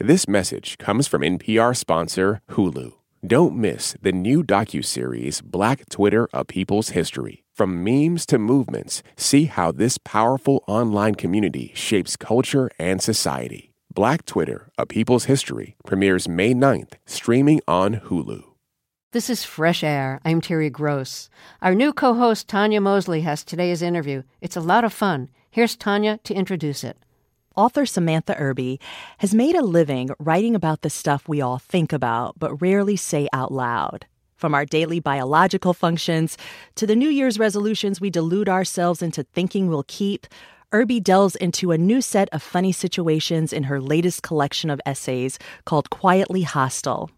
This message comes from NPR sponsor Hulu. Don't miss the new docuseries Black Twitter: A People's History. From memes to movements, see how this powerful online community shapes culture and society. Black Twitter: A People's History premieres May 9th, streaming on Hulu. This is Fresh Air. I'm Terry Gross. Our new co host, Tonya Mosley, has today's interview. It's a lot of fun. Here's Tonya to introduce it. Author Samantha Irby has made a living writing about the stuff we all think about but rarely say out loud. From our daily biological functions to the New Year's resolutions we delude ourselves into thinking we'll keep, Irby delves into a new set of funny situations in her latest collection of essays called Quietly Hostile.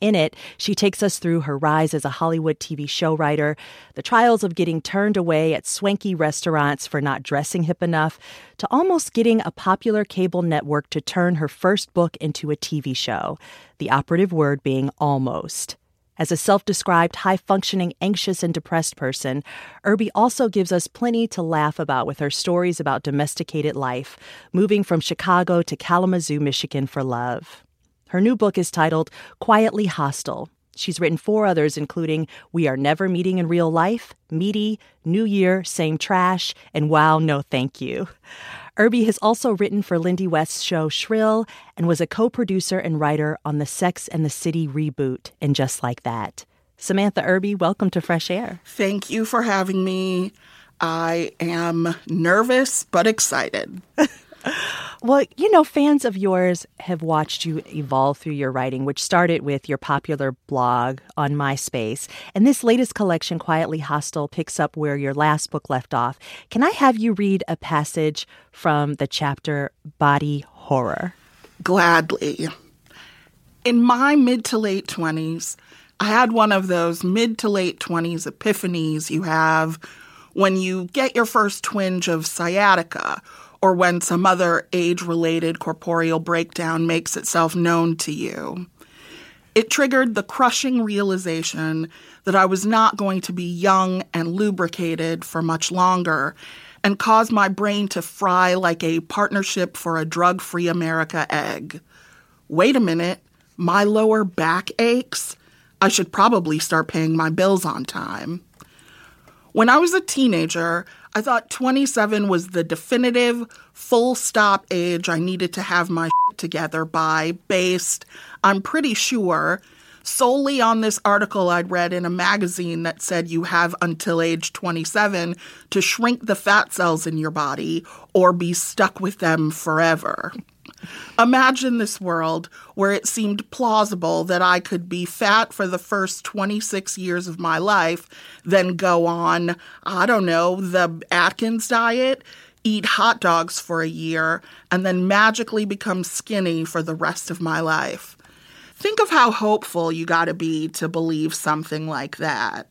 In it, she takes us through her rise as a Hollywood TV show writer, the trials of getting turned away at swanky restaurants for not dressing hip enough, to almost getting a popular cable network to turn her first book into a TV show, the operative word being almost. As a self described high functioning, anxious, and depressed person, Irby also gives us plenty to laugh about with her stories about domesticated life, moving from Chicago to Kalamazoo, Michigan for love. Her new book is titled Quietly Hostile. She's written four others, including We Are Never Meeting in Real Life, Meaty, New Year, Same Trash, and Wow, No Thank You. Irby has also written for Lindy West's show Shrill and was a co producer and writer on the Sex and the City reboot and Just Like That. Samantha Irby, welcome to Fresh Air. Thank you for having me. I am nervous but excited. Well, you know, fans of yours have watched you evolve through your writing, which started with your popular blog on MySpace. And this latest collection, Quietly Hostile, picks up where your last book left off. Can I have you read a passage from the chapter Body Horror? Gladly. In my mid to late 20s, I had one of those mid to late 20s epiphanies you have when you get your first twinge of sciatica or when some other age related corporeal breakdown makes itself known to you. It triggered the crushing realization that I was not going to be young and lubricated for much longer and caused my brain to fry like a partnership for a drug free America egg. Wait a minute, my lower back aches? I should probably start paying my bills on time. When I was a teenager, I thought 27 was the definitive full stop age I needed to have my together by, based, I'm pretty sure, solely on this article I'd read in a magazine that said you have until age 27 to shrink the fat cells in your body or be stuck with them forever. Imagine this world where it seemed plausible that I could be fat for the first 26 years of my life, then go on, I don't know, the Atkins diet, eat hot dogs for a year, and then magically become skinny for the rest of my life. Think of how hopeful you gotta be to believe something like that.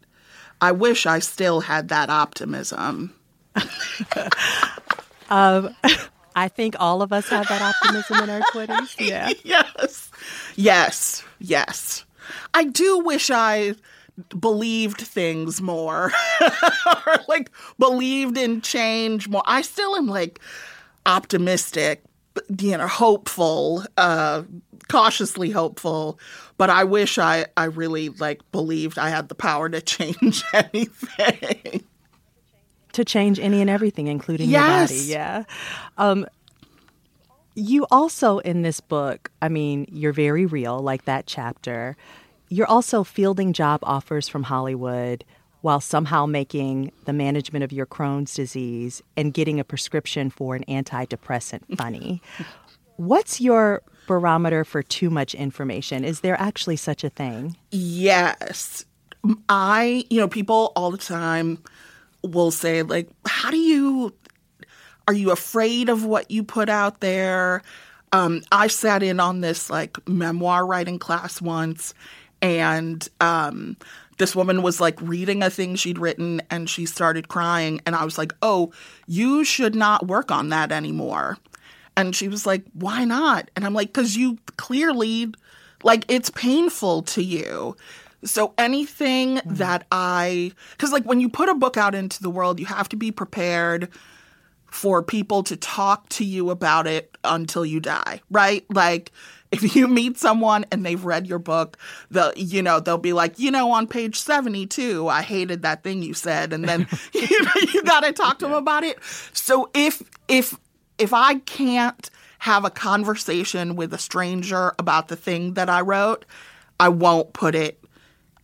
I wish I still had that optimism. um, I think all of us have that optimism in our 20s. Yeah. yes. Yes. Yes. I do wish I believed things more or like believed in change more. I still am like optimistic, you know, hopeful, uh, cautiously hopeful, but I wish I, I really like believed I had the power to change anything to change any and everything, including yes. your body. Yeah. Um, you also, in this book, I mean, you're very real, like that chapter. You're also fielding job offers from Hollywood while somehow making the management of your Crohn's disease and getting a prescription for an antidepressant funny. What's your barometer for too much information? Is there actually such a thing? Yes. I, you know, people all the time will say like how do you are you afraid of what you put out there? Um, i sat in on this like memoir writing class once and um, this woman was like reading a thing she'd written and she started crying and i was like oh you should not work on that anymore. And she was like why not? And i'm like because you clearly like it's painful to you so anything mm-hmm. that I, because like when you put a book out into the world, you have to be prepared for people to talk to you about it until you die, right? Like if you meet someone and they've read your book, they'll you know they'll be like, you know, on page seventy two, I hated that thing you said, and then you know you got to talk to them about it. So if if if I can't have a conversation with a stranger about the thing that I wrote, I won't put it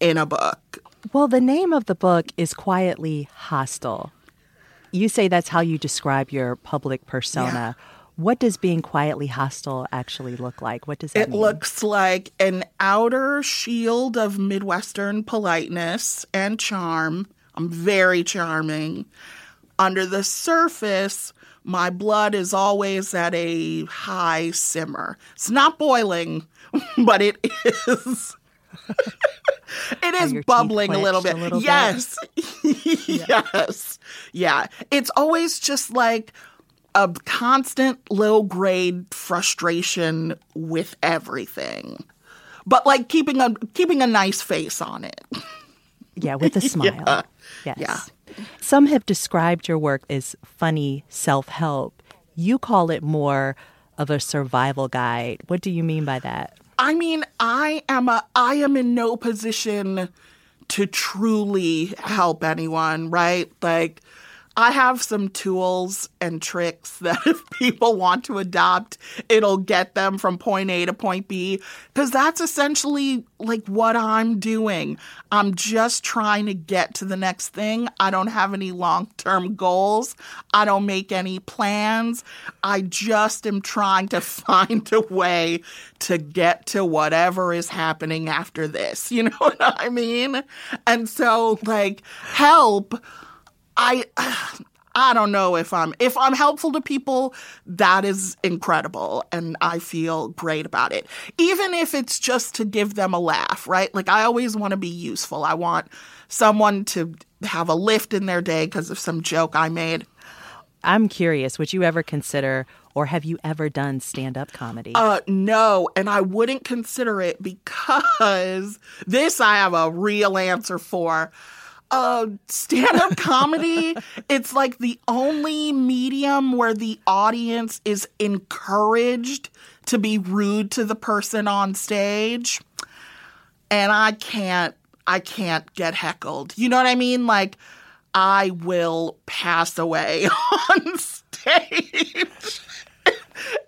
in a book. Well, the name of the book is Quietly Hostile. You say that's how you describe your public persona. Yeah. What does being quietly hostile actually look like? What does that it mean? It looks like an outer shield of Midwestern politeness and charm. I'm very charming. Under the surface, my blood is always at a high simmer. It's not boiling, but it is. it is bubbling a little bit. A little yes. Bit? yes. Yeah. It's always just like a constant low grade frustration with everything. But like keeping a keeping a nice face on it. Yeah, with a smile. yeah. Yes. Yeah. Some have described your work as funny self-help. You call it more of a survival guide. What do you mean by that? I mean, I am a I am in no position to truly help anyone, right? Like I have some tools and tricks that if people want to adopt, it'll get them from point A to point B. Because that's essentially like what I'm doing. I'm just trying to get to the next thing. I don't have any long term goals, I don't make any plans. I just am trying to find a way to get to whatever is happening after this. You know what I mean? And so, like, help I I don't know if I'm if I'm helpful to people, that is incredible and I feel great about it. Even if it's just to give them a laugh, right? Like I always want to be useful. I want someone to have a lift in their day because of some joke I made. I'm curious, would you ever consider or have you ever done stand-up comedy? Uh no, and I wouldn't consider it because this I have a real answer for uh, stand-up comedy it's like the only medium where the audience is encouraged to be rude to the person on stage. And i can't i can't get heckled. You know what i mean? Like i will pass away on stage.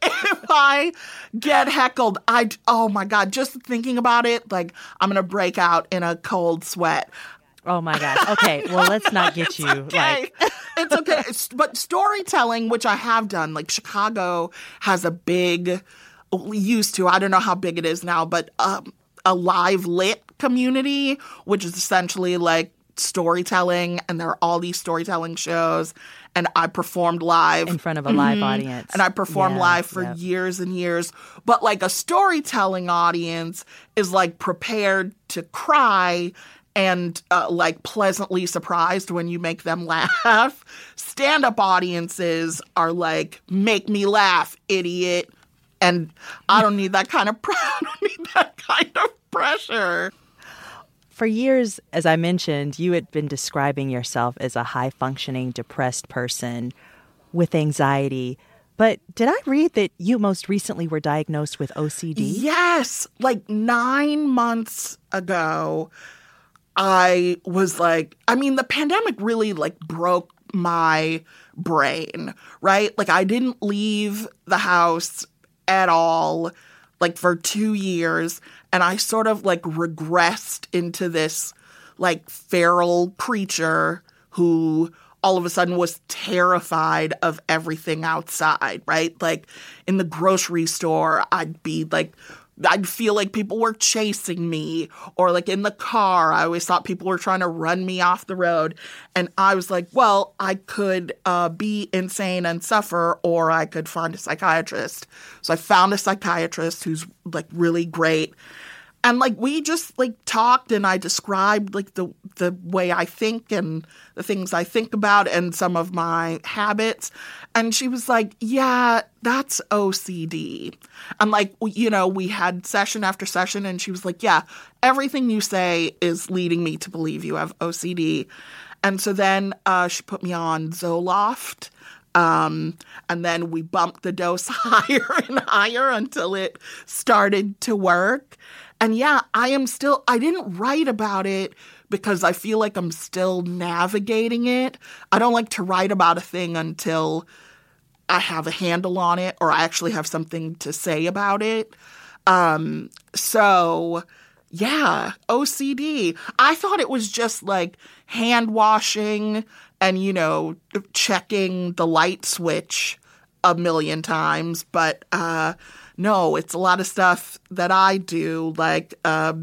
If I get heckled, I oh my god, just thinking about it, like I'm gonna break out in a cold sweat. Oh my gosh. Okay. Well, let's not get you okay. like. it's okay. But storytelling, which I have done, like Chicago has a big, used to, I don't know how big it is now, but um, a live lit community, which is essentially like storytelling. And there are all these storytelling shows. And I performed live in front of a live mm-hmm. audience. And I performed yeah, live for yep. years and years. But like a storytelling audience is like prepared to cry and uh, like pleasantly surprised when you make them laugh. Stand up audiences are like, make me laugh, idiot. And I don't need that kind of pr- I don't need that kind of pressure. For years, as I mentioned, you had been describing yourself as a high functioning, depressed person with anxiety. But did I read that you most recently were diagnosed with OCD? Yes, like nine months ago. I was like, I mean, the pandemic really like broke my brain, right? Like, I didn't leave the house at all, like, for two years. And I sort of like regressed into this like feral creature who all of a sudden was terrified of everything outside, right? Like in the grocery store, I'd be like I'd feel like people were chasing me, or like in the car, I always thought people were trying to run me off the road. And I was like, well, I could uh, be insane and suffer, or I could find a psychiatrist. So I found a psychiatrist who's like really great and like we just like talked and i described like the the way i think and the things i think about and some of my habits. And she was like yeah that's ocd and like you know we had session after session and she was like yeah everything you say is leading me to believe you have ocd and so then uh, she put me on zoloft Um, and then we bumped the dose higher and higher until it started to work. And yeah, I am still, I didn't write about it because I feel like I'm still navigating it. I don't like to write about a thing until I have a handle on it or I actually have something to say about it. Um, so yeah, OCD. I thought it was just like hand washing and, you know, checking the light switch a million times. But uh, no, it's a lot of stuff that I do, like, uh,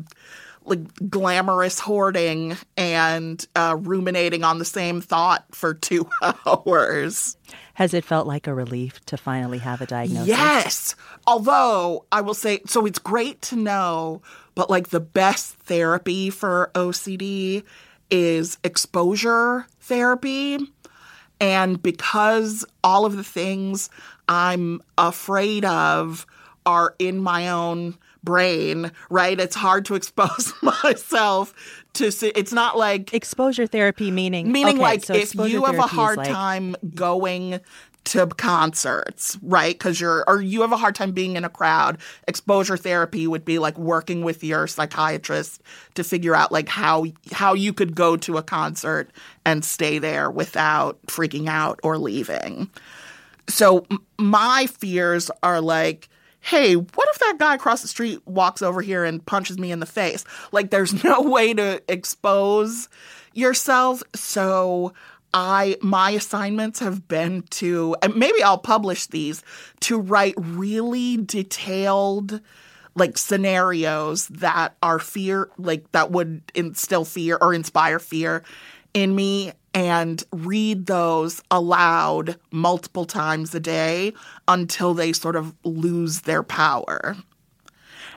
like glamorous hoarding and uh, ruminating on the same thought for two hours. Has it felt like a relief to finally have a diagnosis? Yes. Although I will say, so it's great to know, but like the best therapy for OCD is exposure therapy. And because all of the things I'm afraid of are in my own brain, right? It's hard to expose myself to see. It's not like exposure therapy meaning meaning okay, like so if you have a hard like, time going to concerts, right? Because you're, or you have a hard time being in a crowd. Exposure therapy would be like working with your psychiatrist to figure out like how how you could go to a concert and stay there without freaking out or leaving. So my fears are like, hey, what if that guy across the street walks over here and punches me in the face? Like, there's no way to expose yourself. So I my assignments have been to and maybe I'll publish these to write really detailed like scenarios that are fear like that would instill fear or inspire fear in me and read those aloud multiple times a day until they sort of lose their power.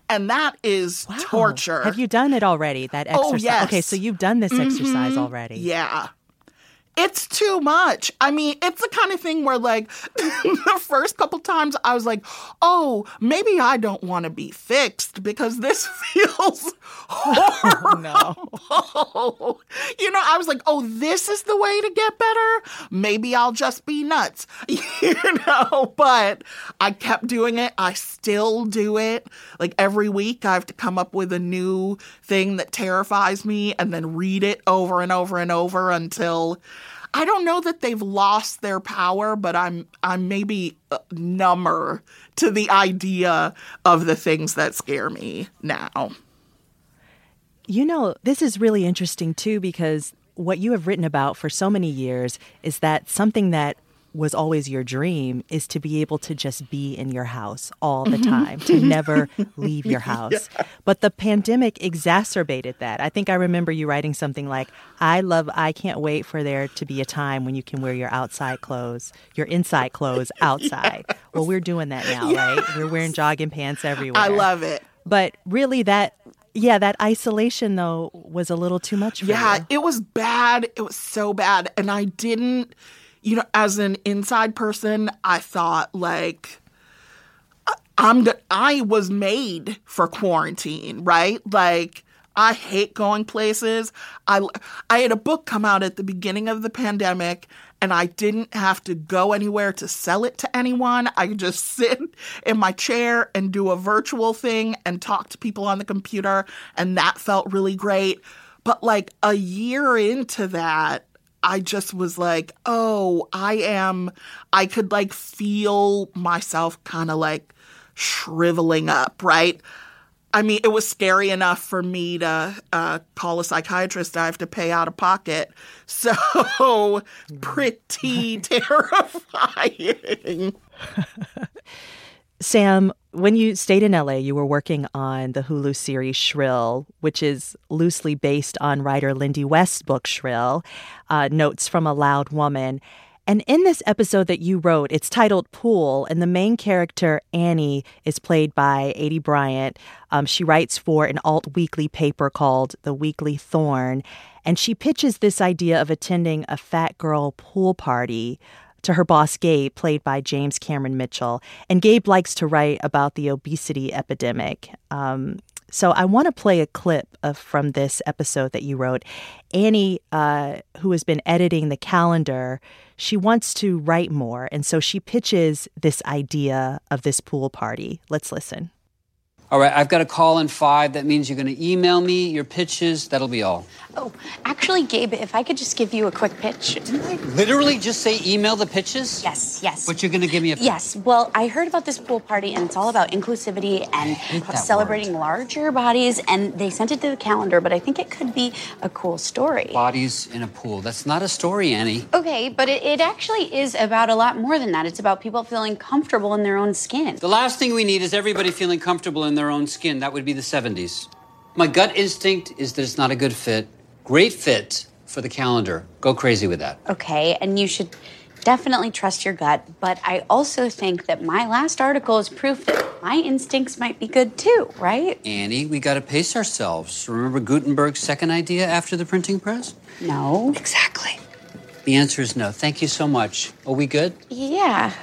And that is wow. torture. Have you done it already? That exercise? Oh, yes. Okay, so you've done this mm-hmm. exercise already. Yeah it's too much. I mean, it's the kind of thing where, like, the first couple times I was like, oh, maybe I don't want to be fixed because this feels horrible. no. You know, I was like, oh, this is the way to get better. Maybe I'll just be nuts, you know, but I kept doing it. I still do it. Like, every week I have to come up with a new thing that terrifies me and then read it over and over and over until I don't know that they've lost their power, but I'm I'm maybe uh, number to the idea of the things that scare me now. You know, this is really interesting too because what you have written about for so many years is that something that was always your dream is to be able to just be in your house all the mm-hmm. time, to never leave your house. Yeah. But the pandemic exacerbated that. I think I remember you writing something like, I love, I can't wait for there to be a time when you can wear your outside clothes, your inside clothes outside. yes. Well, we're doing that now, yes. right? We're wearing jogging pants everywhere. I love it. But really, that yeah, that isolation though was a little too much yeah, you. Yeah, it was bad. It was so bad. And I didn't you know, as an inside person, I thought like uh, I'm the I was made for quarantine, right? Like I hate going places. I I had a book come out at the beginning of the pandemic and I didn't have to go anywhere to sell it to anyone. I could just sit in my chair and do a virtual thing and talk to people on the computer and that felt really great. But like a year into that, I just was like, oh, I am, I could like feel myself kind of like shriveling up, right? I mean, it was scary enough for me to uh, call a psychiatrist. I have to pay out of pocket. So pretty terrifying. Sam, when you stayed in LA, you were working on the Hulu series Shrill, which is loosely based on writer Lindy West's book Shrill, uh, Notes from a Loud Woman. And in this episode that you wrote, it's titled Pool, and the main character, Annie, is played by Aidy Bryant. Um, she writes for an alt weekly paper called The Weekly Thorn, and she pitches this idea of attending a fat girl pool party to her boss, Gabe, played by James Cameron Mitchell. And Gabe likes to write about the obesity epidemic. Um, so I want to play a clip of, from this episode that you wrote. Annie, uh, who has been editing the calendar, she wants to write more, and so she pitches this idea of this pool party. Let's listen. All right, I've got a call in five. That means you're going to email me your pitches. That'll be all. Oh, actually, Gabe, if I could just give you a quick pitch. Literally just say email the pitches? Yes, yes. But you're going to give me a. Pitch? Yes, well, I heard about this pool party and it's all about inclusivity and celebrating word. larger bodies. And they sent it to the calendar, but I think it could be a cool story. Bodies in a pool. That's not a story, Annie. Okay, but it, it actually is about a lot more than that. It's about people feeling comfortable in their own skin. The last thing we need is everybody feeling comfortable in their own skin. That would be the 70s. My gut instinct is that it's not a good fit. Great fit for the calendar. Go crazy with that. Okay, and you should definitely trust your gut, but I also think that my last article is proof that my instincts might be good too, right? Annie, we got to pace ourselves. Remember Gutenberg's second idea after the printing press? No. Exactly. The answer is no. Thank you so much. Are we good? Yeah.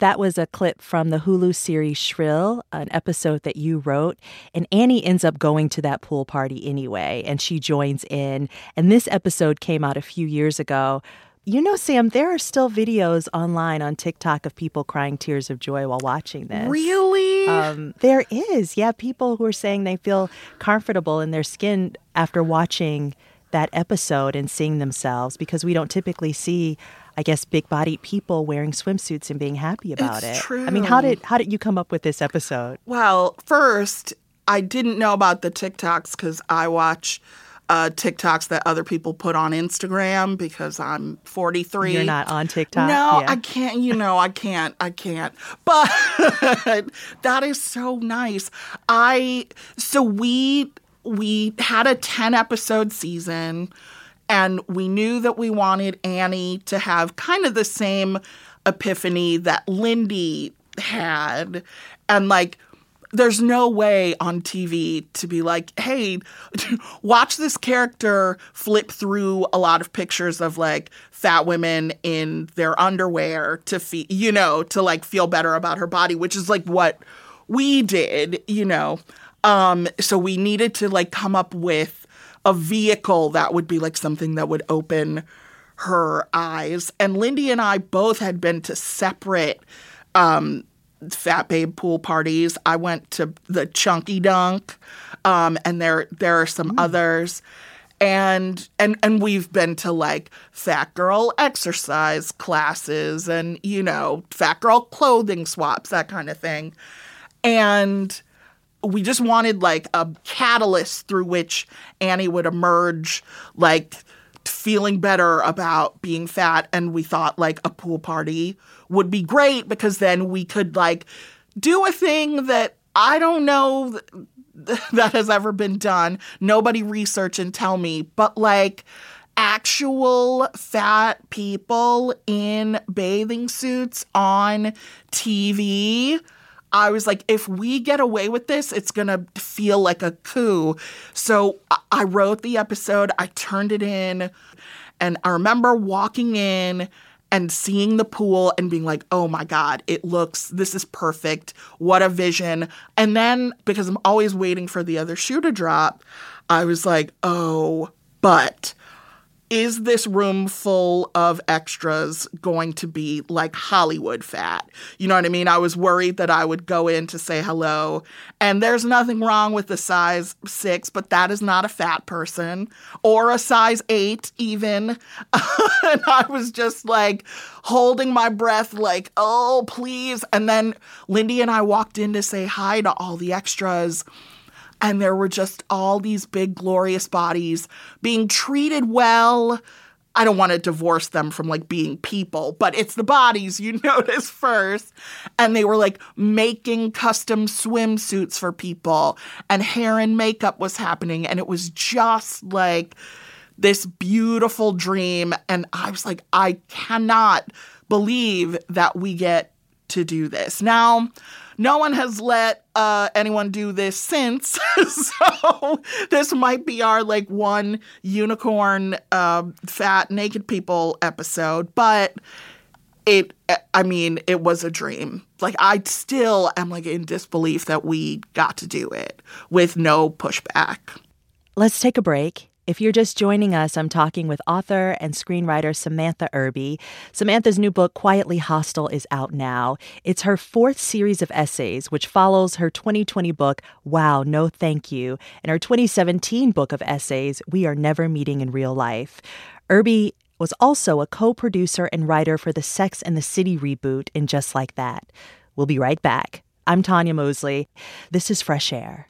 That was a clip from the Hulu series Shrill, an episode that you wrote. And Annie ends up going to that pool party anyway, and she joins in. And this episode came out a few years ago. You know, Sam, there are still videos online on TikTok of people crying tears of joy while watching this. Really? Um, there is, yeah, people who are saying they feel comfortable in their skin after watching that episode and seeing themselves because we don't typically see I guess big bodied people wearing swimsuits and being happy about It's it. true. I mean, how did how did you come up with this episode? Well, first, I didn't know about the TikToks because I watch uh, TikToks that other people put on Instagram because I'm 43. You're not on TikTok. No, Yeah. I can't. You know, I can't. I can't. But that is so nice. I so we we had a 10 episode season and we knew that we wanted Annie to have kind of the same epiphany that Lindy had and like there's no way on TV to be like, hey, watch this character flip through a lot of pictures of like fat women in their underwear to feel, you know, to like feel better about her body, which is like what we did, you know. Um, so we needed to like come up with a vehicle that would be like something that would open her eyes. And Lindy and I both had been to separate um, fat babe pool parties. I went to the Chunky Dunk, um, and there there are some others. And and and we've been to like fat girl exercise classes and you know fat girl clothing swaps that kind of thing. And we just wanted like a catalyst through which Annie would emerge like feeling better about being fat and we thought like a pool party would be great because then we could like do a thing that I don't know that has ever been done. Nobody research and tell me, but like actual fat people in bathing suits on TV. I was like, if we get away with this, it's gonna feel like a coup. So I- I wrote the episode, I turned it in, and I remember walking in and seeing the pool and being like, oh my God, it looks, this is perfect. What a vision. And then, because I'm always waiting for the other shoe to drop, I was like, oh, but is this room full of extras going to be like Hollywood fat? You know what I mean? I was worried that I would go in to say hello, and there's nothing wrong with the size six, but that is not a fat person or a size eight, even. and I was just like holding my breath, like, oh, please. And then Lindy and I walked in to say hi to all the extras and there were just all these big glorious bodies being treated well. I don't want to divorce them from like being people but it's the bodies you notice first. And they were like making custom swimsuits for people and hair and makeup was happening and it was just like this beautiful dream. And i was like i cannot believe that we get to do this. Now no one has let uh, anyone do this since, so this might be our like one unicorn, uh, fat naked people episode. But it, I mean, it was a dream. Like I still am like in disbelief that we got to do it with no pushback. Let's take a break. If you're just joining us, I'm talking with author and screenwriter Samantha Irby. Samantha's new book, Quietly Hostile, is out now. It's her fourth series of essays, which follows her 2020 book, Wow, No Thank You, and her 2017 book of essays, We Are Never Meeting in Real Life. Irby was also a co producer and writer for the Sex and the City reboot in Just Like That. We'll be right back. I'm Tonya Mosley. This is Fresh Air.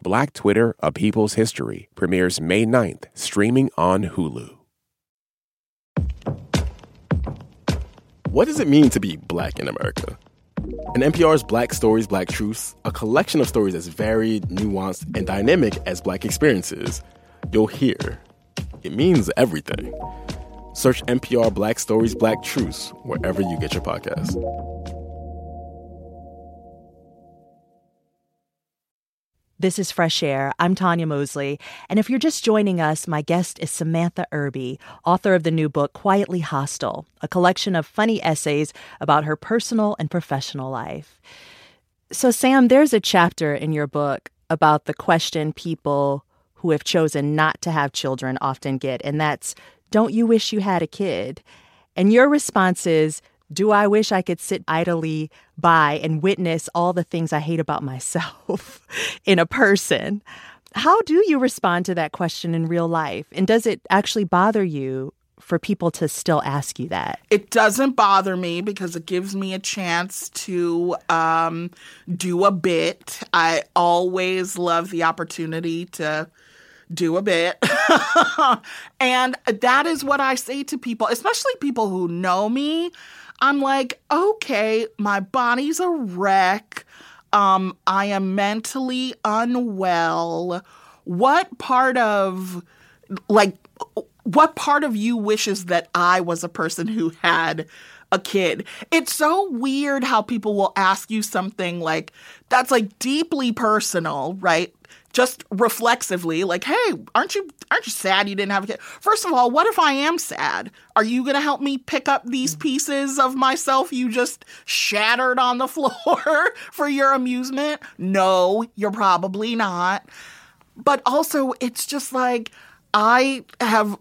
Black Twitter, A People's History premieres May 9th, streaming on Hulu. What does it mean to be black in America? In NPR's Black Stories, Black Truths, a collection of stories as varied, nuanced, and dynamic as black experiences, you'll hear it means everything. Search NPR Black Stories, Black Truths wherever you get your podcasts. This is Fresh Air. I'm Tonya Mosley. And if you're just joining us, my guest is Samantha Irby, author of the new book Quietly Hostile, a collection of funny essays about her personal and professional life. So, Sam, there's a chapter in your book about the question people who have chosen not to have children often get, and that's don't you wish you had a kid? And your response is do I wish I could sit idly by and witness all the things I hate about myself in a person? How do you respond to that question in real life? And does it actually bother you for people to still ask you that? It doesn't bother me because it gives me a chance to um, do a bit. I always love the opportunity to do a bit. and that is what I say to people, especially people who know me. I'm like, okay, my body's a wreck. Um, I am mentally unwell. What part of, like, what part of you wishes that I was a person who had a kid? It's so weird how people will ask you something like that's like deeply personal, right? Just reflexively like hey aren't you aren't you sad you didn't have a kid? First of all what if i am sad? Are you going to help me pick up these mm. pieces of myself you just shattered on the floor for your amusement? No you're probably not. But also it's just like i have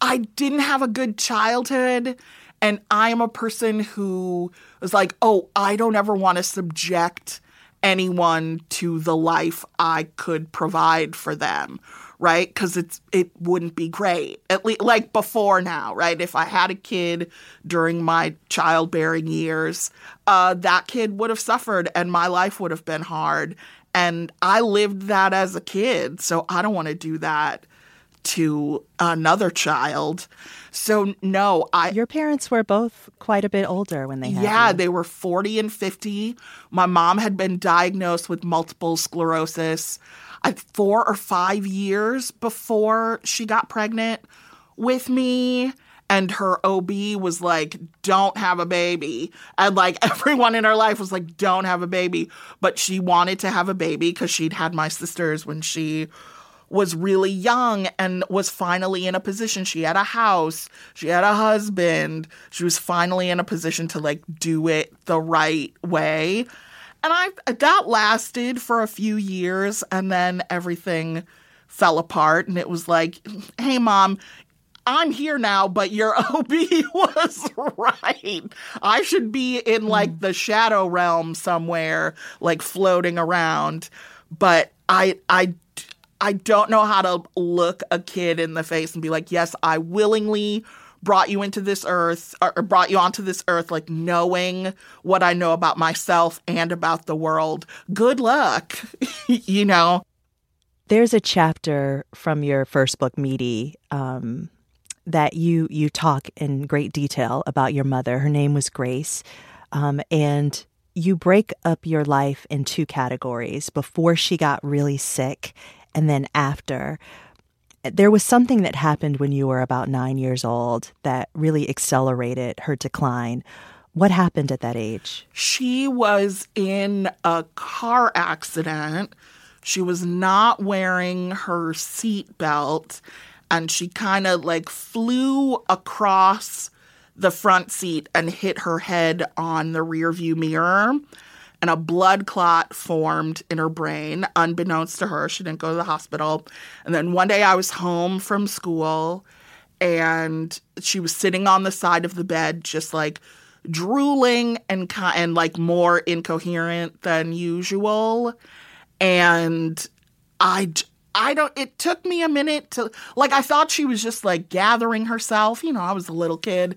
i didn't have a good childhood and i am a person who was like oh i don't ever want to subject anyone to the life I could provide for them, right? Because it's it wouldn't be great. At least like before now, right? If I had a kid during my childbearing years, uh, that kid would have suffered, and my life would have been hard. And I lived that as a kid, so I don't want to do that to another child. So no, I Your parents were both quite a bit older when they had Yeah, you. they were 40 and 50. My mom had been diagnosed with multiple sclerosis I, 4 or 5 years before she got pregnant with me and her OB was like, don't have a baby. And like everyone in her life was like, don't have a baby. But she wanted to have a baby because she'd had my sisters when she was really young and was finally in a position. She had a house, she had a husband, she was finally in a position to like do it the right way. And I that lasted for a few years and then everything fell apart and it was like, "Hey mom, I'm here now, but your OB was right. I should be in hmm. like the shadow realm somewhere, like floating around. But I I I don't know how to look a kid in the face and be like, yes, I willingly brought you into this earth or brought you onto this earth, like knowing what I know about myself and about the world. Good luck, you know? There's a chapter from your first book, Meaty, um, that you you talk in great detail about your mother. Her name was Grace, um, and you break up your life in two categories: before she got really sick and then after. There was something that happened when you were about nine years old that really accelerated her decline. What happened at that age? She was in a car accident. She was not wearing her seatbelt and she kind of like flew across the front seat and hit her head on the rear view mirror and a blood clot formed in her brain unbeknownst to her she didn't go to the hospital and then one day i was home from school and she was sitting on the side of the bed just like drooling and and like more incoherent than usual and i I don't, it took me a minute to, like, I thought she was just like gathering herself. You know, I was a little kid.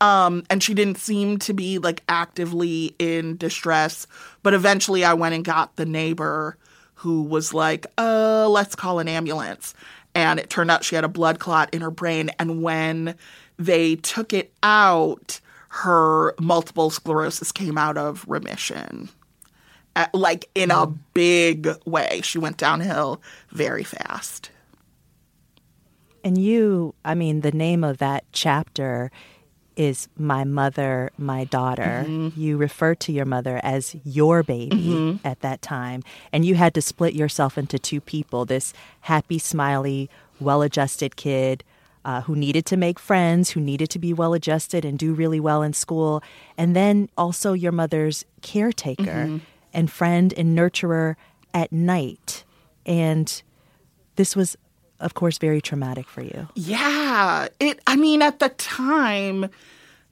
Um, and she didn't seem to be like actively in distress. But eventually I went and got the neighbor who was like, uh, let's call an ambulance. And it turned out she had a blood clot in her brain. And when they took it out, her multiple sclerosis came out of remission like in a big way. She went downhill very fast. And you, I mean, the name of that chapter is My Mother, My Daughter. Mm-hmm. You refer to your mother as your baby mm-hmm. at that time. And you had to split yourself into two people this happy, smiley, well adjusted kid uh, who needed to make friends, who needed to be well adjusted and do really well in school. And then also your mother's caretaker. Mm-hmm and friend and nurturer at night. And this was, of course, very traumatic for you. Yeah. It, I mean, at the time,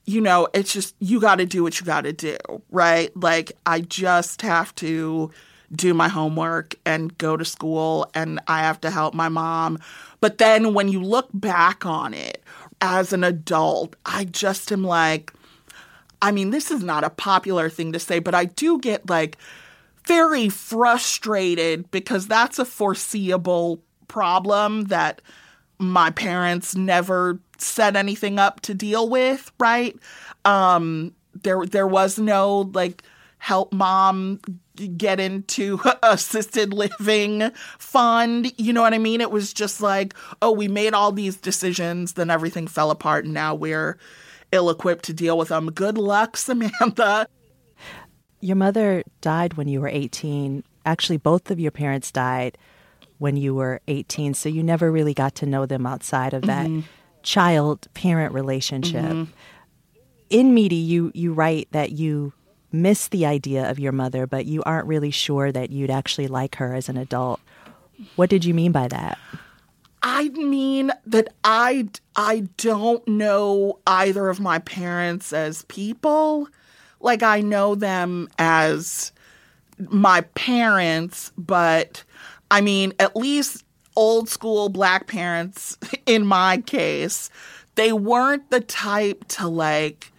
you know, it's just, you got to do what you got to do, right? Like, I just have to do my homework and go to school and I have to help my mom. But then when you look back on it as an adult, I just am like, I mean, this is not a popular thing to say, but I do get like very frustrated because that's a foreseeable problem that my parents never set anything up to deal with, right? Um, there there was no like help mom get into assisted living fund. You know what I mean? It was just like, oh, we made all these decisions, then everything fell apart, and now we're ill equipped to deal with them. Good luck, Samantha. Your mother died when you were 18. Actually, both of your parents died when you were 18, so you never really got to know them outside of that mm-hmm. child parent relationship. Mm-hmm. In Meaty, you, you write that you miss the idea of your mother, but you aren't really sure that you'd actually like her as an adult. What did you mean by that? I mean that I I don't know either of my parents as people. Like I know them as my parents, but I mean at least old school black parents in my case, they weren't the type to like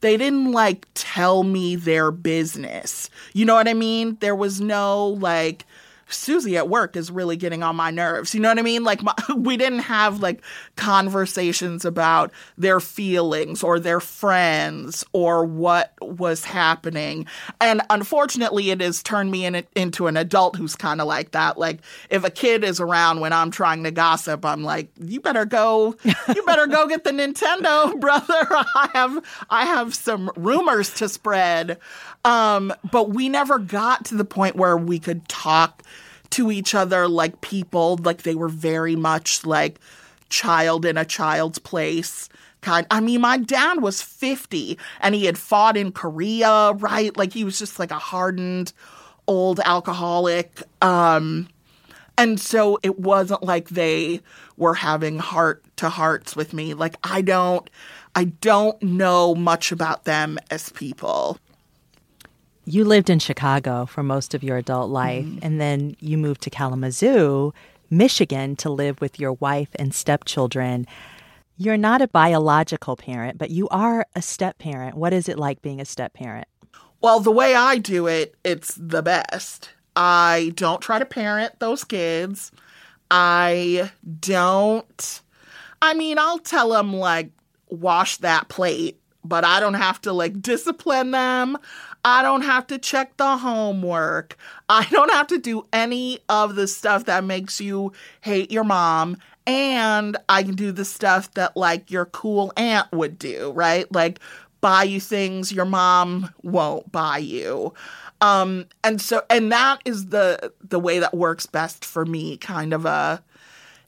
they didn't like tell me their business. You know what I mean? There was no like Susie at work is really getting on my nerves. You know what I mean? Like, my, we didn't have like conversations about their feelings or their friends or what was happening. And unfortunately, it has turned me in, into an adult who's kind of like that. Like, if a kid is around when I'm trying to gossip, I'm like, you better go, you better go get the Nintendo, brother. I have, I have some rumors to spread. Um, but we never got to the point where we could talk to each other like people, like they were very much like child in a child's place kind. I mean, my dad was 50 and he had fought in Korea, right? Like he was just like a hardened old alcoholic. Um, and so it wasn't like they were having heart to hearts with me. Like I don't I don't know much about them as people you lived in Chicago for most of your adult life, mm. and then you moved to Kalamazoo, Michigan, to live with your wife and stepchildren. You're not a biological parent, but you are a step parent. What is it like being a step parent? Well, the way I do it, it's the best. I don't try to parent those kids. I don't. I mean, I'll tell them, like, wash that plate, but I don't have to, like, discipline them. I don't have to check the homework. I don't have to do any of the stuff that makes you hate your mom And I can do the stuff that like your cool aunt would do, right? Like buy you things your mom won't buy you. Um and so and that is the the way that works best for me, kind of a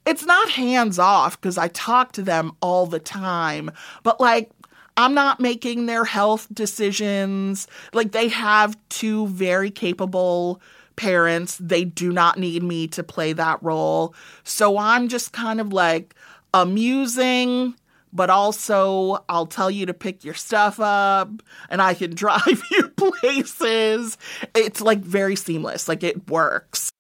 it's not hands off because I talk to them all the time, but like I'm not making their health decisions. Like they have two very capable parents. They do not need me to play that role. So I'm just kind of like amusing, but also I'll tell you to pick your stuff up and I can drive you places. It's like very seamless. Like it works.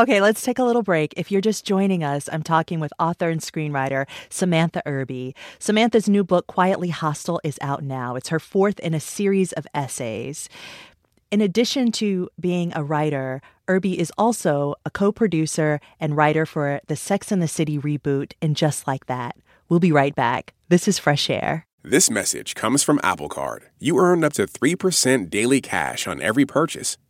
Okay, let's take a little break. If you're just joining us, I'm talking with author and screenwriter Samantha Irby. Samantha's new book, Quietly Hostile, is out now. It's her fourth in a series of essays. In addition to being a writer, Irby is also a co producer and writer for the Sex and the City reboot and Just Like That. We'll be right back. This is Fresh Air. This message comes from Apple Card. You earn up to 3% daily cash on every purchase.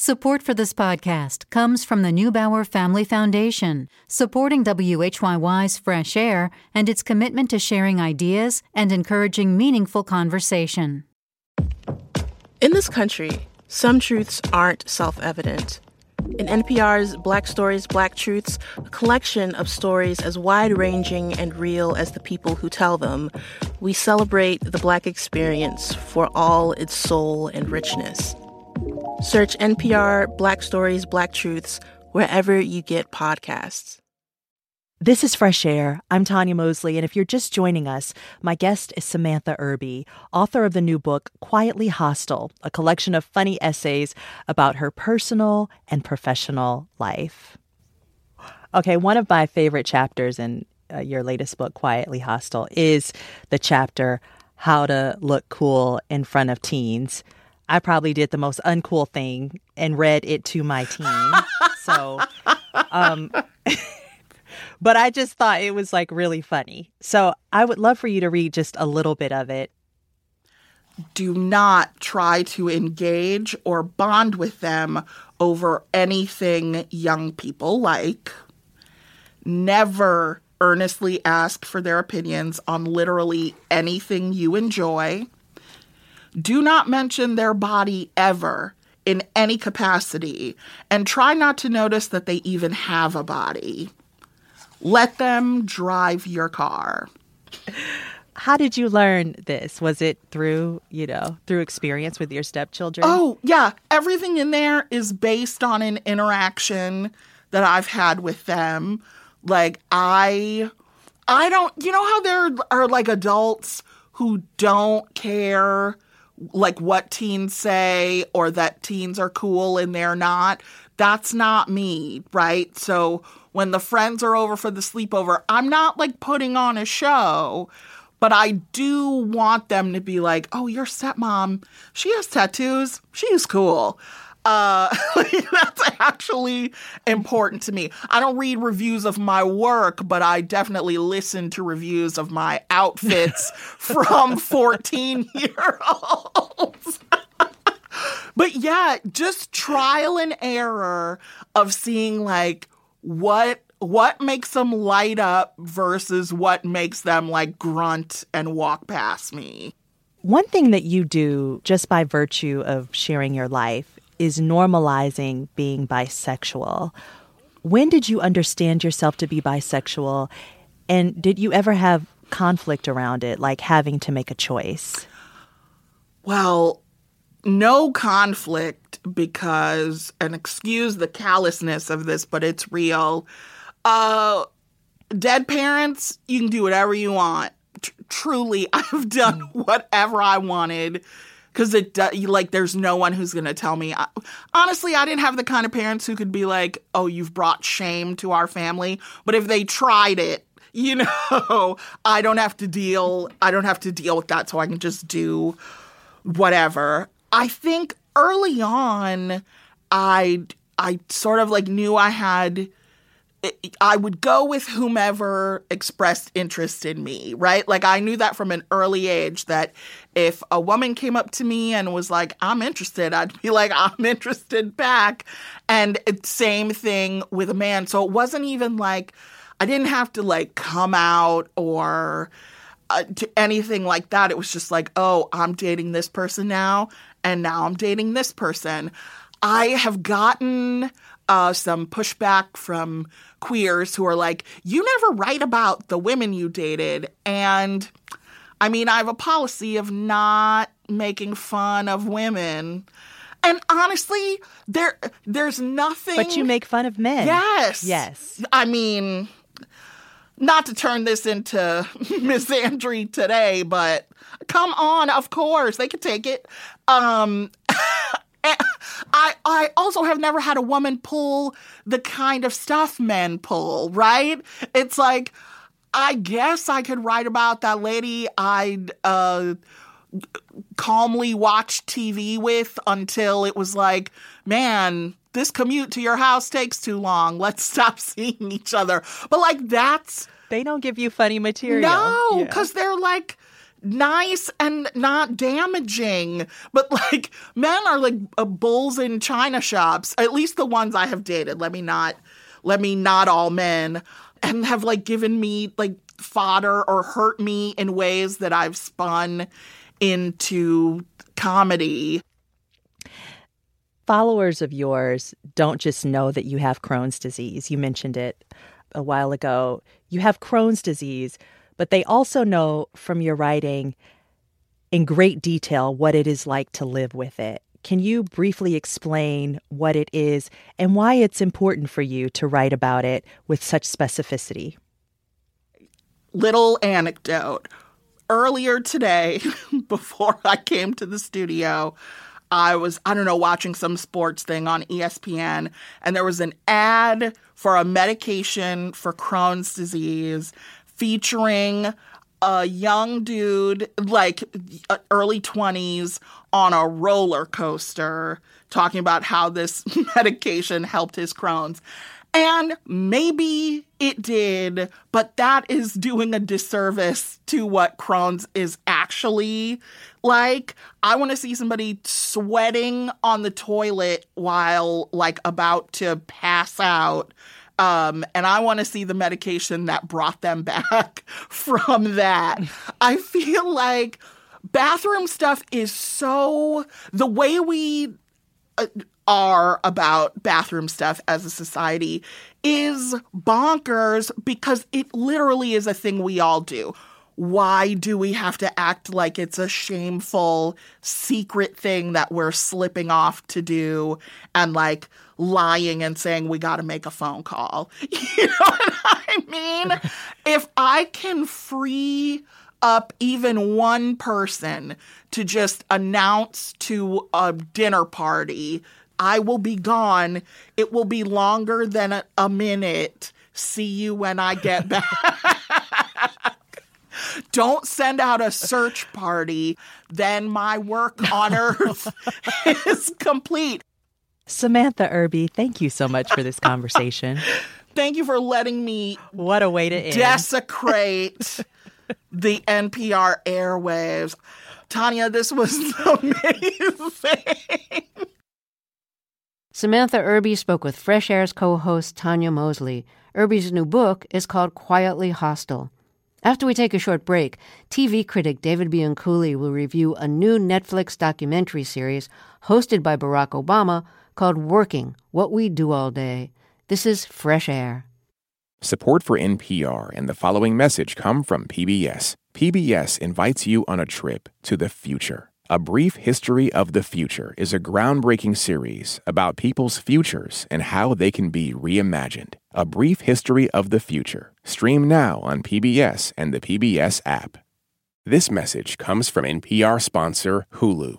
Support for this podcast comes from the Neubauer Family Foundation, supporting WHYY's Fresh Air and its commitment to sharing ideas and encouraging meaningful conversation. In this country, some truths aren't self evident. In NPR's Black Stories, Black Truths, a collection of stories as wide ranging and real as the people who tell them, we celebrate the Black experience for all its soul and richness. Search NPR Black Stories, Black Truths wherever you get podcasts. This is Fresh Air. I'm Tonya Mosley, and if you're just joining us, my guest is Samantha Irby, author of the new book Quietly Hostile, a collection of funny essays about her personal and professional life. Okay, one of my favorite chapters in uh, your latest book, Quietly Hostile, is the chapter How to Look Cool in Front of Teens. I probably did the most uncool thing and read it to my team. so, um, but I just thought it was like really funny. So I would love for you to read just a little bit of it. Do not try to engage or bond with them over anything young people like. Never earnestly ask for their opinions on literally anything you enjoy do not mention their body ever in any capacity and try not to notice that they even have a body. Let them drive your car. How did you learn this? Was it through, you know, through experience with your stepchildren? Oh, yeah. Everything in there is based on an interaction that I've had with them. Like I I don't you know how there are like adults who don't care like what teens say or that teens are cool and they're not. That's not me, right? So when the friends are over for the sleepover, I'm not like putting on a show, but I do want them to be like, oh, your stepmom, she has tattoos. She's cool. Uh, that's actually important to me. I don't read reviews of my work, but I definitely listen to reviews of my outfits from 14 year olds. but yeah, just trial and error of seeing like what what makes them light up versus what makes them like grunt and walk past me. One thing that you do just by virtue of sharing your life is normalizing being bisexual. When did you understand yourself to be bisexual? And did you ever have conflict around it, like having to make a choice? Well, no conflict because, and excuse the callousness of this, but it's real. Uh, dead parents, you can do whatever you want. T- truly, I've done whatever I wanted because it like there's no one who's gonna tell me. Honestly, I didn't have the kind of parents who could be like, "Oh, you've brought shame to our family." But if they tried it, you know, I don't have to deal. I don't have to deal with that, so I can just do whatever. I think early on, I I sort of like knew I had I would go with whomever expressed interest in me, right? Like I knew that from an early age that if a woman came up to me and was like, I'm interested, I'd be like, I'm interested back. And same thing with a man. So it wasn't even like I didn't have to like come out or uh, to anything like that. It was just like, oh, I'm dating this person now, and now I'm dating this person. I have gotten uh, some pushback from queers who are like, you never write about the women you dated. And I mean, I have a policy of not making fun of women. And honestly, there there's nothing But you make fun of men. Yes. Yes. I mean, not to turn this into misandry today, but come on, of course, they could take it. Um I I also have never had a woman pull the kind of stuff men pull, right? It's like I guess I could write about that lady I'd uh, calmly watch TV with until it was like, man, this commute to your house takes too long. Let's stop seeing each other. But like that's they don't give you funny material. No, because yeah. they're like nice and not damaging. But like men are like bulls in china shops. At least the ones I have dated. Let me not let me not all men and have like given me like fodder or hurt me in ways that I've spun into comedy. Followers of yours don't just know that you have Crohn's disease. You mentioned it a while ago. You have Crohn's disease, but they also know from your writing in great detail what it is like to live with it. Can you briefly explain what it is and why it's important for you to write about it with such specificity? Little anecdote. Earlier today, before I came to the studio, I was, I don't know, watching some sports thing on ESPN, and there was an ad for a medication for Crohn's disease featuring a young dude, like uh, early 20s, on a roller coaster, talking about how this medication helped his Crohn's. And maybe it did, but that is doing a disservice to what Crohn's is actually like. I want to see somebody sweating on the toilet while, like, about to pass out um, and I want to see the medication that brought them back from that. I feel like bathroom stuff is so the way we uh, are about bathroom stuff as a society is bonkers because it literally is a thing we all do. Why do we have to act like it's a shameful secret thing that we're slipping off to do and like lying and saying we got to make a phone call. You know what I mean? if I can free up even one person to just announce to a dinner party, I will be gone. It will be longer than a, a minute. See you when I get back. Don't send out a search party, then my work on earth is complete. Samantha Irby, thank you so much for this conversation. thank you for letting me What a way to end. desecrate the NPR airwaves. Tonya, this was amazing. Samantha Irby spoke with Fresh Air's co host Tonya Mosley. Irby's new book is called Quietly Hostile. After we take a short break, TV critic David Bianculli will review a new Netflix documentary series hosted by Barack Obama called Working What We Do All Day. This is Fresh Air. Support for NPR and the following message come from PBS. PBS invites you on a trip to the future. A Brief History of the Future is a groundbreaking series about people's futures and how they can be reimagined. A Brief History of the Future. Stream now on PBS and the PBS app. This message comes from NPR sponsor Hulu.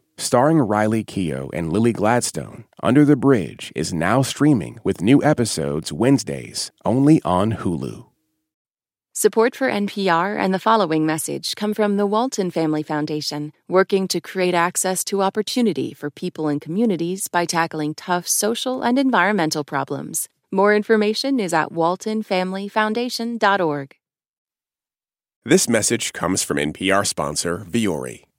Starring Riley Keough and Lily Gladstone, Under the Bridge is now streaming with new episodes Wednesdays only on Hulu. Support for NPR and the following message come from the Walton Family Foundation, working to create access to opportunity for people and communities by tackling tough social and environmental problems. More information is at waltonfamilyfoundation.org. This message comes from NPR sponsor Vuori.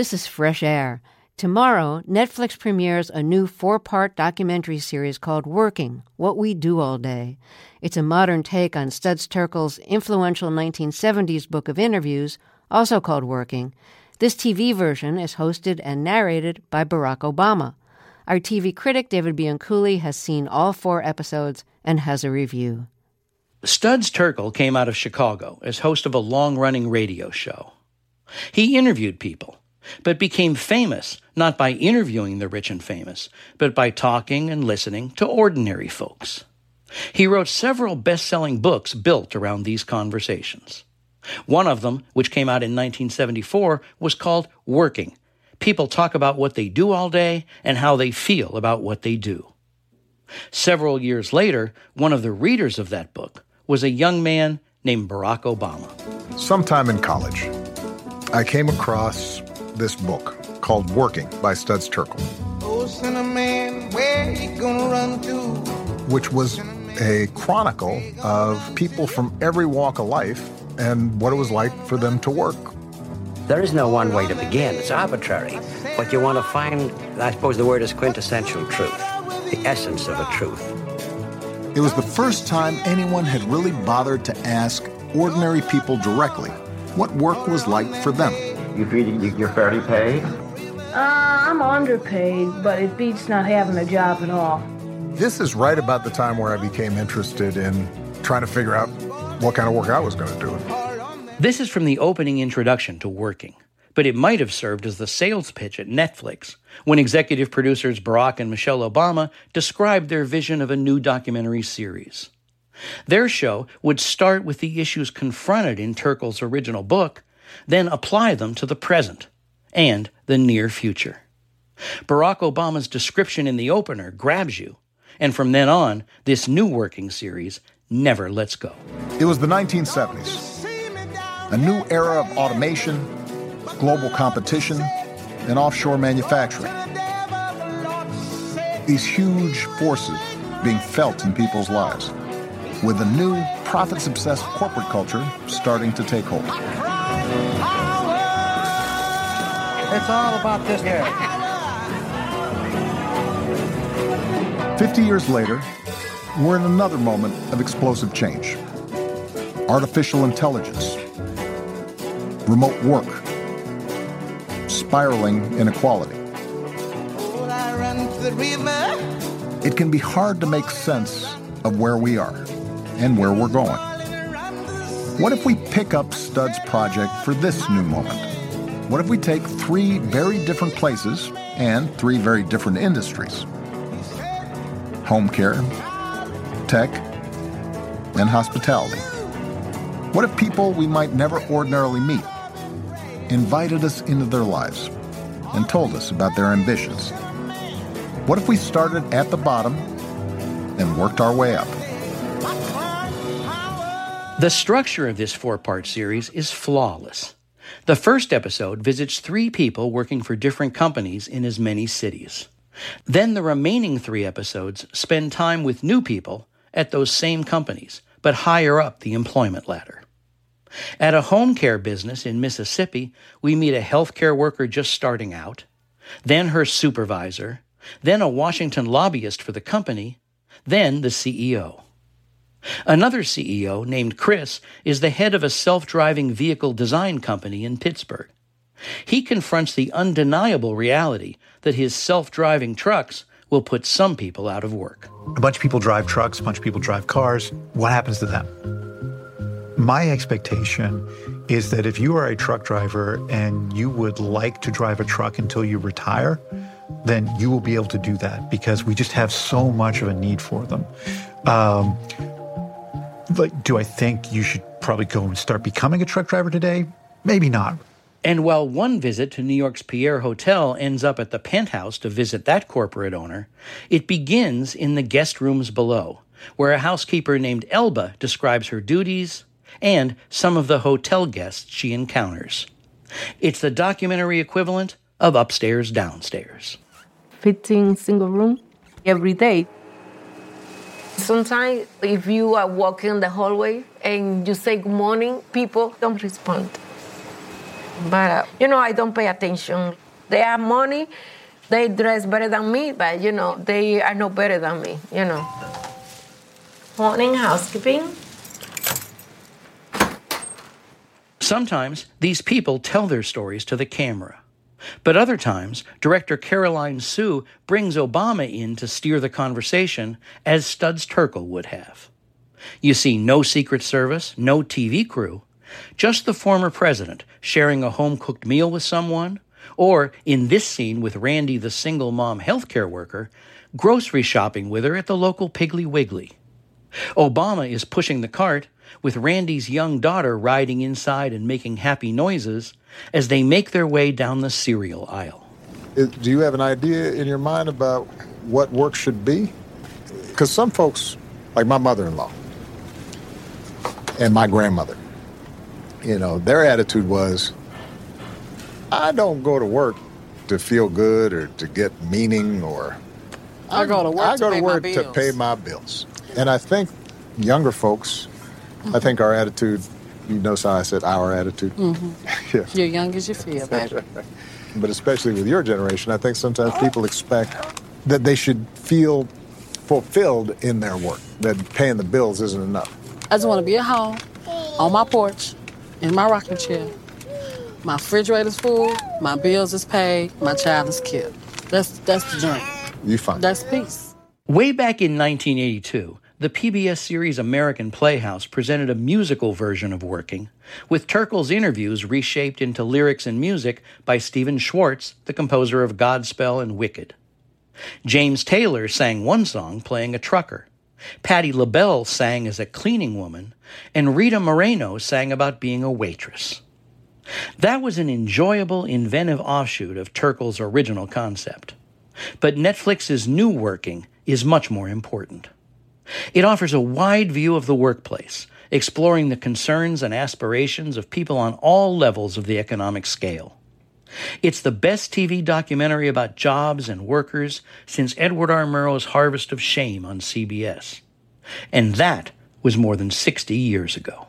This is Fresh Air. Tomorrow, Netflix premieres a new four part documentary series called Working What We Do All Day. It's a modern take on Studs Terkel's influential 1970s book of interviews, also called Working. This TV version is hosted and narrated by Barack Obama. Our TV critic, David Bianculli, has seen all four episodes and has a review. Studs Terkel came out of Chicago as host of a long running radio show. He interviewed people but became famous not by interviewing the rich and famous, but by talking and listening to ordinary folks. He wrote several best selling books built around these conversations. One of them, which came out in 1974, was called Working. People talk about what they do all day and how they feel about what they do. Several years later, one of the readers of that book was a young man named Barack Obama. Sometime in college, I came across this book called Working by Studs Terkel. Which was a chronicle of people from every walk of life and what it was like for them to work. There is no one way to begin, it's arbitrary. But you want to find, I suppose the word is quintessential truth, the essence of a truth. It was the first time anyone had really bothered to ask ordinary people directly what work was like for them. You feel you're fairly paid? Uh, I'm underpaid, but it beats not having a job at all. This is right about the time where I became interested in trying to figure out what kind of work I was going to do. This is from the opening introduction to Working, but it might have served as the sales pitch at Netflix when executive producers Barack and Michelle Obama described their vision of a new documentary series. Their show would start with the issues confronted in Terkel's original book then apply them to the present and the near future. Barack Obama's description in the opener grabs you, and from then on, this new working series never lets go. It was the 1970s, a new era of automation, global competition, and offshore manufacturing. These huge forces being felt in people's lives, with a new profits obsessed corporate culture starting to take hold. It's all about this here. 50 years later, we're in another moment of explosive change. Artificial intelligence, remote work, spiraling inequality. It can be hard to make sense of where we are and where we're going. What if we pick up Stud's project for this new moment? What if we take three very different places and three very different industries? Home care, tech, and hospitality. What if people we might never ordinarily meet invited us into their lives and told us about their ambitions? What if we started at the bottom and worked our way up? The structure of this four part series is flawless. The first episode visits three people working for different companies in as many cities. Then the remaining three episodes spend time with new people at those same companies, but higher up the employment ladder. At a home care business in Mississippi, we meet a healthcare worker just starting out, then her supervisor, then a Washington lobbyist for the company, then the CEO. Another CEO, named Chris, is the head of a self driving vehicle design company in Pittsburgh. He confronts the undeniable reality that his self driving trucks will put some people out of work. A bunch of people drive trucks, a bunch of people drive cars. What happens to them? My expectation is that if you are a truck driver and you would like to drive a truck until you retire, then you will be able to do that because we just have so much of a need for them. Um, like, do I think you should probably go and start becoming a truck driver today? Maybe not. And while one visit to New York's Pierre Hotel ends up at the penthouse to visit that corporate owner, it begins in the guest rooms below, where a housekeeper named Elba describes her duties and some of the hotel guests she encounters. It's the documentary equivalent of upstairs downstairs. 15 single room every day. Sometimes, if you are walking the hallway and you say good morning, people don't respond. But, uh, you know, I don't pay attention. They have money, they dress better than me, but, you know, they are no better than me, you know. Morning housekeeping. Sometimes these people tell their stories to the camera. But other times, director Caroline Suh brings Obama in to steer the conversation as Studs Terkel would have. You see no Secret Service, no TV crew, just the former president sharing a home cooked meal with someone, or in this scene with Randy, the single mom healthcare worker, grocery shopping with her at the local Piggly Wiggly. Obama is pushing the cart, with Randy's young daughter riding inside and making happy noises as they make their way down the cereal aisle. Do you have an idea in your mind about what work should be? Because some folks, like my mother in law and my grandmother, you know, their attitude was I don't go to work to feel good or to get meaning or I go to work, I go to, to, work my to pay my bills. And I think younger folks, I think our attitude, you notice how I said our attitude? Mhm. yeah. You're young as you feel, baby. But especially with your generation, I think sometimes people expect that they should feel fulfilled in their work, that paying the bills isn't enough. I just want to be at home, on my porch, in my rocking chair. My refrigerator's full, my bills is paid, my child is killed. That's that's the dream. You find That's peace. Way back in 1982, the PBS series American Playhouse presented a musical version of Working, with Terkel's interviews reshaped into lyrics and music by Stephen Schwartz, the composer of Godspell and Wicked. James Taylor sang one song playing a trucker. Patti LaBelle sang as a cleaning woman, and Rita Moreno sang about being a waitress. That was an enjoyable, inventive offshoot of Terkel's original concept. But Netflix's new working is much more important. It offers a wide view of the workplace, exploring the concerns and aspirations of people on all levels of the economic scale. It's the best TV documentary about jobs and workers since Edward R. Murrow's Harvest of Shame on CBS. And that was more than 60 years ago.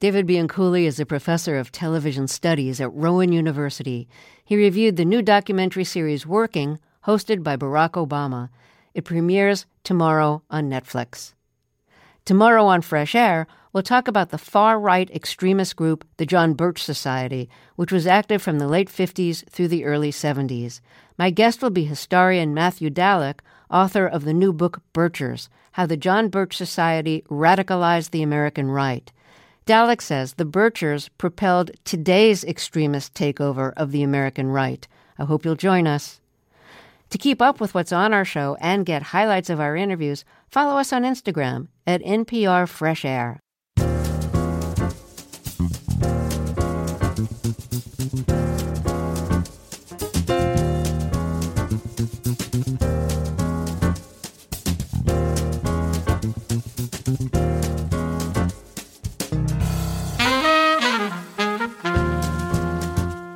David Bianculli is a professor of television studies at Rowan University. He reviewed the new documentary series Working, hosted by Barack Obama. It premieres tomorrow on Netflix. Tomorrow on Fresh Air, we'll talk about the far right extremist group, the John Birch Society, which was active from the late 50s through the early 70s. My guest will be historian Matthew Dallek, author of the new book Birchers How the John Birch Society Radicalized the American Right. Dallek says the Birchers propelled today's extremist takeover of the American right. I hope you'll join us. To keep up with what's on our show and get highlights of our interviews, follow us on Instagram at NPR Fresh Air.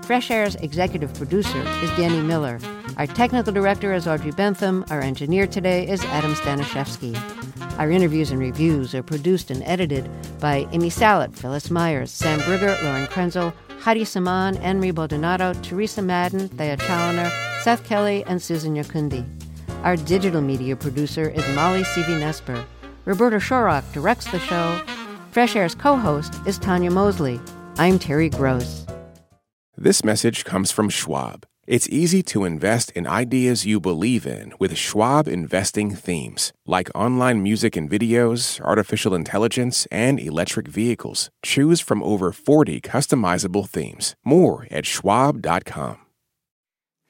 Fresh Air's executive producer is Danny Miller. Our technical director is Audrey Bentham. Our engineer today is Adam Staniszewski. Our interviews and reviews are produced and edited by Amy Salit, Phyllis Myers, Sam Briger, Lauren Krenzel, Heidi Saman, Henry Baldonado, Teresa Madden, Thea Chaloner, Seth Kelly, and Susan Nyakundi. Our digital media producer is Molly Seavy Nesper. Roberta Shorrock directs the show. Fresh Air's co host is Tonya Mosley. I'm Terry Gross. This message comes from Schwab. It's easy to invest in ideas you believe in with Schwab investing themes, like online music and videos, artificial intelligence, and electric vehicles. Choose from over 40 customizable themes. More at schwab.com.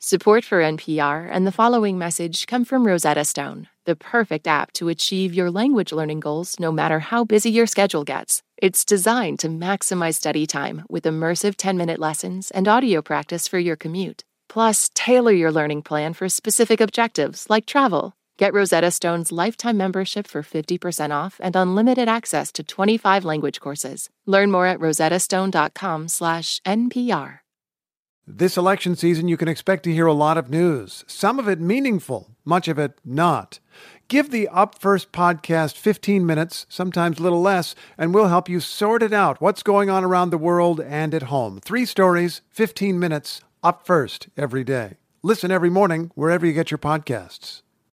Support for NPR and the following message come from Rosetta Stone, the perfect app to achieve your language learning goals no matter how busy your schedule gets. It's designed to maximize study time with immersive 10 minute lessons and audio practice for your commute. Plus, tailor your learning plan for specific objectives like travel. Get Rosetta Stone's lifetime membership for 50% off and unlimited access to 25 language courses. Learn more at rosettastone.com/npr. This election season, you can expect to hear a lot of news, some of it meaningful, much of it not. Give the Up First podcast 15 minutes, sometimes a little less, and we'll help you sort it out what's going on around the world and at home. Three stories, 15 minutes up first every day. Listen every morning wherever you get your podcasts.